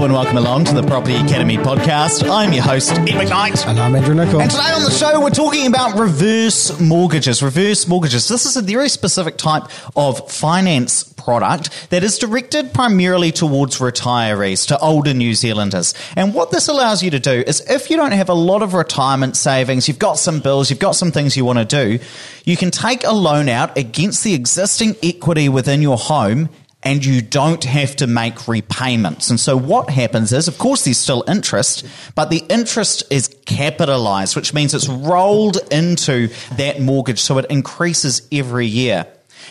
Hello and welcome along to the Property Academy podcast. I'm your host, Ed McKnight. And I'm Andrew Nicol. And today on the show, we're talking about reverse mortgages. Reverse mortgages. This is a very specific type of finance product that is directed primarily towards retirees, to older New Zealanders. And what this allows you to do is if you don't have a lot of retirement savings, you've got some bills, you've got some things you want to do, you can take a loan out against the existing equity within your home and you don't have to make repayments. And so what happens is, of course, there's still interest, but the interest is capitalized, which means it's rolled into that mortgage. So it increases every year.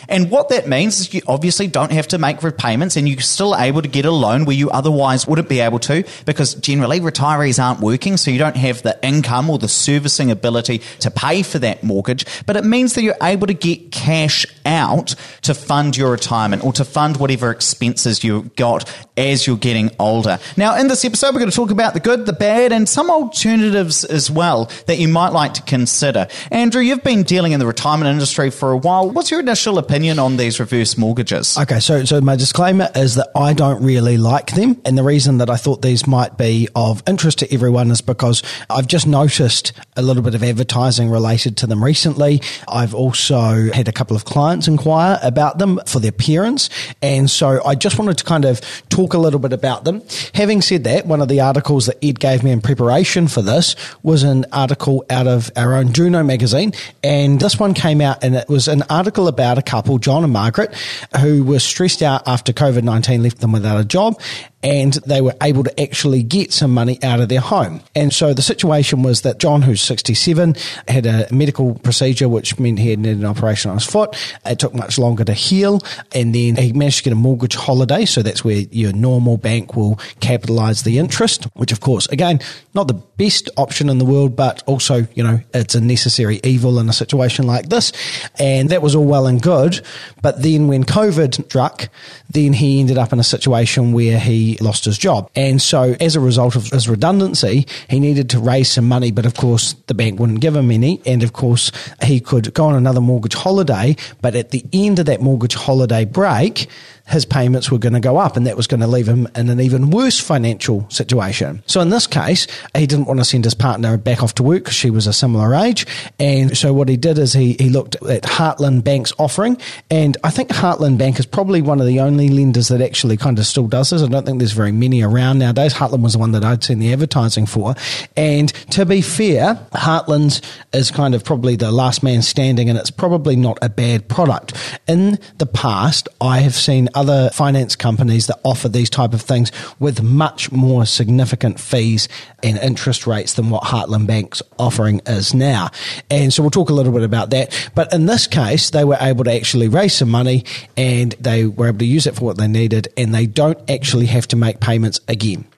And what that means is you obviously don't have to make repayments and you're still able to get a loan where you otherwise wouldn't be able to because generally retirees aren't working, so you don't have the income or the servicing ability to pay for that mortgage. But it means that you're able to get cash out to fund your retirement or to fund whatever expenses you've got as you're getting older. Now, in this episode, we're going to talk about the good, the bad, and some alternatives as well that you might like to consider. Andrew, you've been dealing in the retirement industry for a while. What's your initial opinion on these reverse mortgages? Okay, so so my disclaimer is that I don't really like them, and the reason that I thought these might be of interest to everyone is because I've just noticed a little bit of advertising related to them recently. I've also had a couple of clients inquire about them for their parents. and so I just wanted to kind of talk a little bit about them. Having said that, one of the articles that Ed gave me in preparation for this was an article out of our own Juno magazine, and this one came out, and it was an article about a couple, John and Margaret, who were stressed out after COVID 19 left them without a job and they were able to actually get some money out of their home. And so the situation was that John, who's 67, had a medical procedure which meant he had needed an operation on his foot. It took much longer to heal, and then he managed to get a mortgage holiday. So that's where your normal bank will capitalize the interest, which of course, again, not the best option in the world, but also, you know, it's a necessary evil in a situation like this. And that was all well and good. But then when COVID struck, then he ended up in a situation where he lost his job. And so as a result of his redundancy, he needed to raise some money, but of course the bank wouldn't give him any. And of course he could go on another mortgage holiday, but at the end of that mortgage holiday break, his payments were going to go up and that was going to leave him in an even worse financial situation. So in this case, he didn't want to send his partner back off to work because she was a similar age. And so what he did is he, he looked at Heartland Bank's offering. And I think Heartland Bank is probably one of the only lenders that actually kind of still does this. I don't think there's very many around nowadays. Heartland was the one that I'd seen the advertising for. And to be fair, Heartland's is kind of probably the last man standing and it's probably not a bad product. In the past, I have seen other finance companies that offer these type of things with much more significant fees and interest rates than what Heartland Bank's offering is now. And so we'll talk a little bit about that. But in this case, they were able to actually raise some money and they were able to use it for what they needed and they don't actually have to make payments again.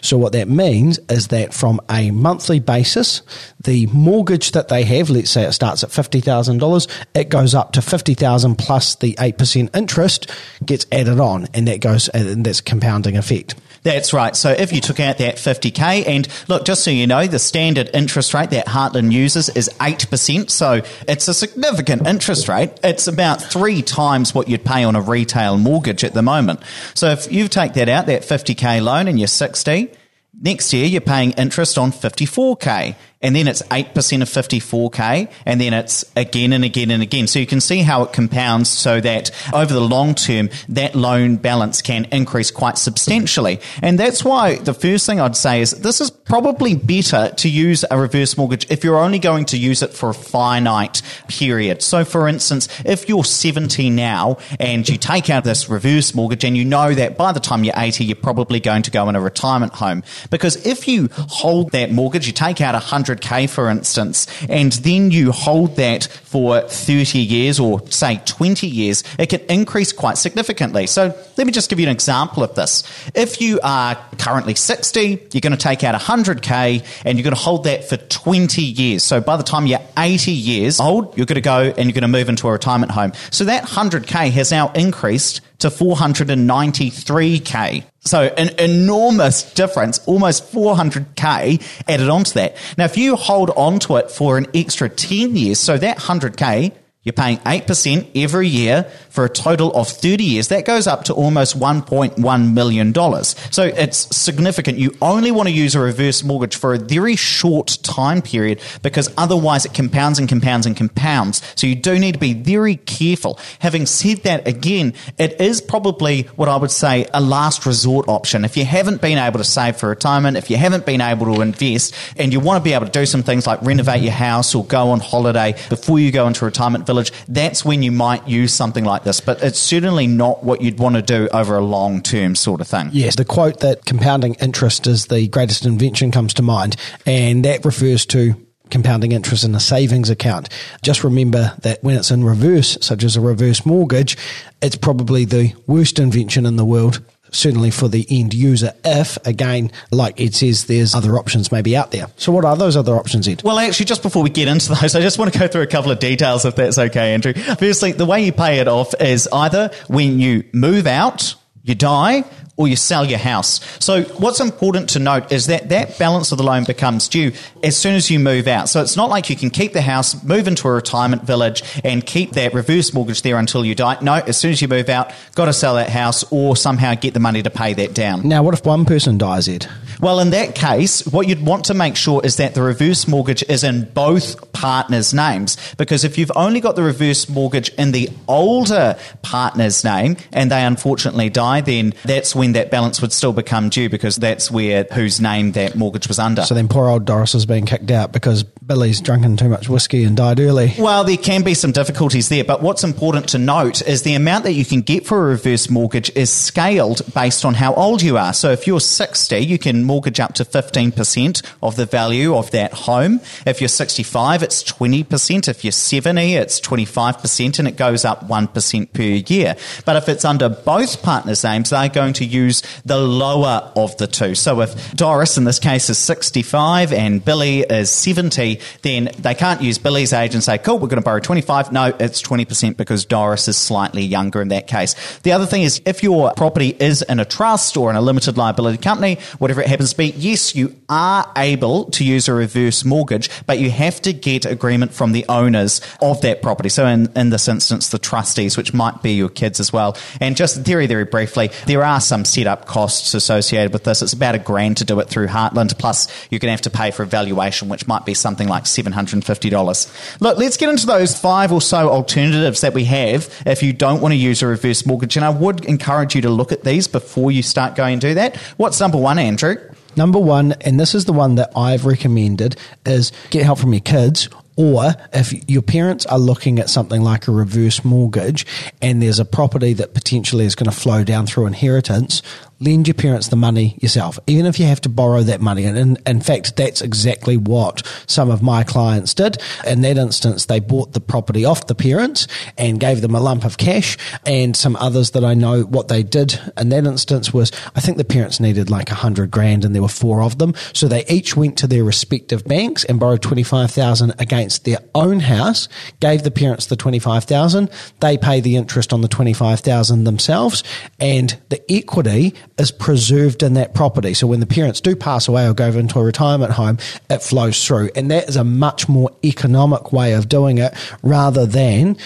So what that means is that from a monthly basis, the mortgage that they have, let's say it starts at $50,000, it goes up to 50,000 plus the 8% interest gets added on and that goes, and that's compounding effect. That's right. So if you took out that 50k, and look, just so you know, the standard interest rate that Heartland uses is 8%. So it's a significant interest rate. It's about three times what you'd pay on a retail mortgage at the moment. So if you take that out, that 50k loan, and you're 60, next year you're paying interest on 54k and then it's 8% of 54k and then it's again and again and again. So you can see how it compounds so that over the long term that loan balance can increase quite substantially. And that's why the first thing i'd say is this is probably better to use a reverse mortgage if you're only going to use it for a finite period. So for instance if you're 70 now and you take out this reverse mortgage and you know that by the time you're 80 you're probably going to go in a retirement home. Because if you hold that mortgage you take out a 100 100k, for instance, and then you hold that for 30 years or say 20 years, it can increase quite significantly. So let me just give you an example of this. If you are currently 60, you're going to take out 100k and you're going to hold that for 20 years. So by the time you're 80 years old, you're going to go and you're going to move into a retirement home. So that 100k has now increased to 493k. So an enormous difference, almost 400k added onto that. Now, if you hold on to it for an extra 10 years, so that 100k, You're paying 8% every year for a total of 30 years. That goes up to almost $1.1 million. So it's significant. You only want to use a reverse mortgage for a very short time period because otherwise it compounds and compounds and compounds. So you do need to be very careful. Having said that, again, it is probably what I would say a last resort option. If you haven't been able to save for retirement, if you haven't been able to invest, and you want to be able to do some things like renovate your house or go on holiday before you go into retirement village, that's when you might use something like this. But it's certainly not what you'd want to do over a long term sort of thing. Yes, the quote that compounding interest is the greatest invention comes to mind, and that refers to compounding interest in a savings account. Just remember that when it's in reverse, such as a reverse mortgage, it's probably the worst invention in the world. Certainly for the end user, if again, like Ed says, there's other options maybe out there. So, what are those other options, Ed? Well, actually, just before we get into those, I just want to go through a couple of details, if that's okay, Andrew. Firstly, the way you pay it off is either when you move out, you die, or you sell your house. So what's important to note is that that balance of the loan becomes due as soon as you move out. So it's not like you can keep the house, move into a retirement village and keep that reverse mortgage there until you die. No, as soon as you move out, got to sell that house or somehow get the money to pay that down. Now, what if one person dies, Ed? Well, in that case, what you'd want to make sure is that the reverse mortgage is in both partners' names. Because if you've only got the reverse mortgage in the older partner's name and they unfortunately die, then that's when that balance would still become due because that's where whose name that mortgage was under. So then poor old Doris is being kicked out because Billy's drunken too much whiskey and died early. Well, there can be some difficulties there, but what's important to note is the amount that you can get for a reverse mortgage is scaled based on how old you are. So if you're 60, you can mortgage up to 15% of the value of that home. If you're 65, it's 20%. If you're 70, it's 25%, and it goes up 1% per year. But if it's under both partners' names, they're going to use the lower of the two. So if Doris, in this case, is 65 and Billy is 70, then they can't use Billy's age and say, cool, we're going to borrow 25. No, it's 20% because Doris is slightly younger in that case. The other thing is if your property is in a trust or in a limited liability company, whatever it happens to be, yes, you are able to use a reverse mortgage, but you have to get agreement from the owners of that property. So in, in this instance, the trustees, which might be your kids as well. And just very, very briefly, there are some setup costs associated with this. It's about a grand to do it through Heartland. Plus, you're going to have to pay for a valuation, which might be something like $750. Look, let's get into those five or so alternatives that we have if you don't want to use a reverse mortgage. And I would encourage you to look at these before you start going and do that. What's number one, Andrew? Number one, and this is the one that I've recommended, is get help from your kids or if your parents are looking at something like a reverse mortgage and there's a property that potentially is going to flow down through inheritance, lend your parents the money yourself, even if you have to borrow that money. And in, in, fact, that's exactly what some of my clients did. In that instance, they bought the property off the parents and gave them a lump of cash. And some others that I know, what they did in that instance was, I think the parents needed like a hundred grand and there were four of them. So they each went to their respective banks and borrowed 25,000 against their own house, gave the parents the 25,000. They pay the interest on the 25,000 themselves and the equity is preserved in that property. So when the parents do pass away or go into a retirement home, it flows through. And that is a much more economic way of doing it rather than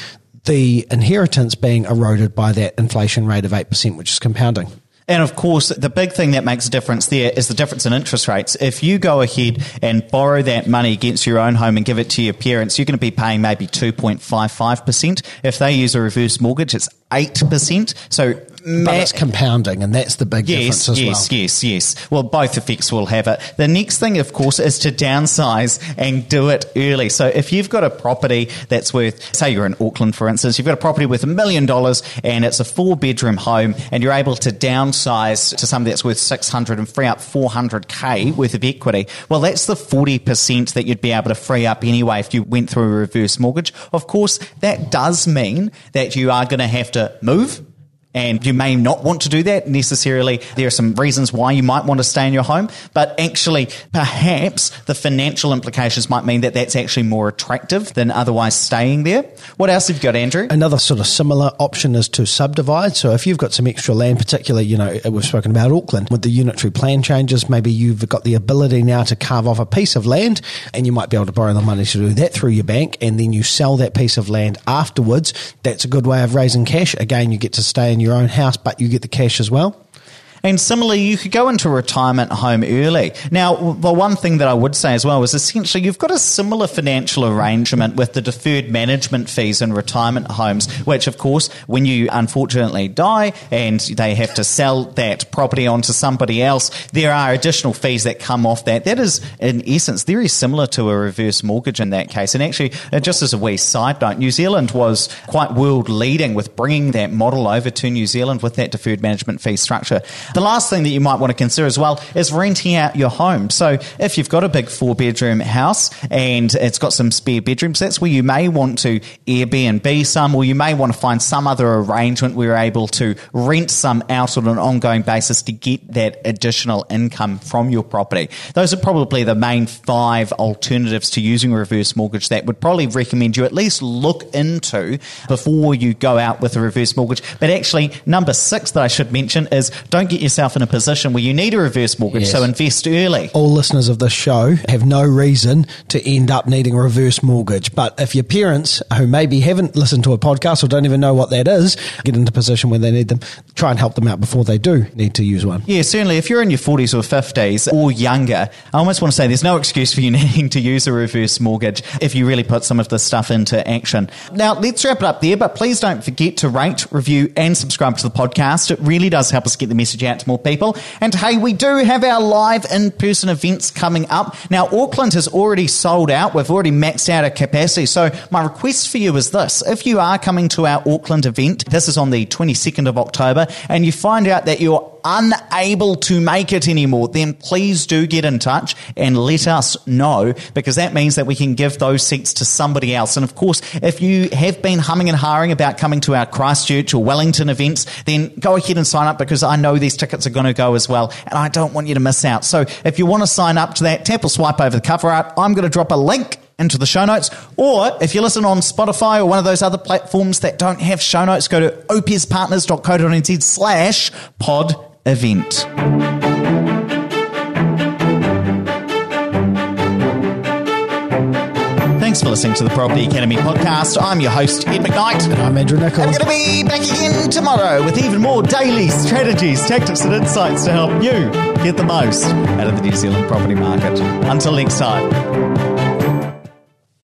the inheritance being eroded by that inflation rate of 8%, which is compounding. And of course, the big thing that makes a difference there is the difference in interest rates. If you go ahead and borrow that money against your own home and give it to your parents, you're going to be paying maybe 2.55%. If they use a reverse mortgage, it's 8%. So but it's compounding, and that's the big yes, difference as yes, well. Yes, yes, yes. Well, both effects will have it. The next thing, of course, is to downsize and do it early. So if you've got a property that's worth, say you're in Auckland, for instance, you've got a property worth a million dollars and it's a four bedroom home and you're able to downsize to something that's worth 600 and free up 400k worth of equity. Well, that's the 40% that you'd be able to free up anyway if you went through a reverse mortgage. Of course, that does mean that you are going to have to move And you may not want to do that necessarily. There are some reasons why you might want to stay in your home, but actually, perhaps the financial implications might mean that that's actually more attractive than otherwise staying there. What else have you got, Andrew? Another sort of similar option is to subdivide. So if you've got some extra land, particularly, you know, we've spoken about Auckland with the unitary plan changes, maybe you've got the ability now to carve off a piece of land and you might be able to borrow the money to do that through your bank and then you sell that piece of land afterwards. That's a good way of raising cash. Again, you get to stay in your own house, but you get the cash as well. And similarly, you could go into retirement home early. Now, the one thing that I would say as well is essentially you've got a similar financial arrangement with the deferred management fees in retirement homes, which, of course, when you unfortunately die and they have to sell that property onto somebody else, there are additional fees that come off that. That is, in essence, very similar to a reverse mortgage in that case. And actually, uh, just as a wee side note, New Zealand was quite world leading with bringing that model over to New Zealand with that deferred management fee structure. The last thing that you might want to consider as well is renting out your home. So if you've got a big four bedroom house and it's got some spare bedrooms, that's where you may want to Airbnb some, or you may want to find some other arrangement where you're able to rent some out on an ongoing basis to get that additional income from your property. Those are probably the main five alternatives to using a reverse mortgage that would probably recommend you at least look into before you go out with a reverse mortgage. But actually, number six that I should mention is don't get yourself in a position where you need a reverse mortgage, yes. so invest early. All listeners of this show have no reason to end up needing a reverse mortgage. But if your parents, who maybe haven't listened to a podcast or don't even know what that is, get into a position where they need them, try and help them out before they do need to use one. Yeah, certainly. If you're in your 40s or 50s or younger, I almost want to say there's no excuse for you needing to use a reverse mortgage if you really put some of this stuff into action. Now, let's wrap it up there, but please don't forget to rate, review, and subscribe to the podcast. It really does help us get the message out out to more people. And hey, we do have our live in person events coming up. Now, Auckland has already sold out. We've already maxed out our capacity. So, my request for you is this if you are coming to our Auckland event, this is on the 22nd of October, and you find out that you're unable to make it anymore, then please do get in touch and let us know because that means that we can give those seats to somebody else. And of course, if you have been humming and hawing about coming to our Christchurch or Wellington events, then go ahead and sign up because I know these tickets are going to go as well. And I don't want you to miss out. So if you want to sign up to that, tap or swipe over the cover art. I'm going to drop a link into the show notes. Or if you listen on Spotify or one of those other platforms that don't have show notes, go to opespartners.co.nz slash pod event. Thanks for listening to the Property Academy podcast. I'm your host, Ed McKnight. And I'm Andrew Nicol. I'm going to be back again tomorrow with even more daily strategies, tactics, and insights to help you get the most out of the New Zealand property market. Until next time.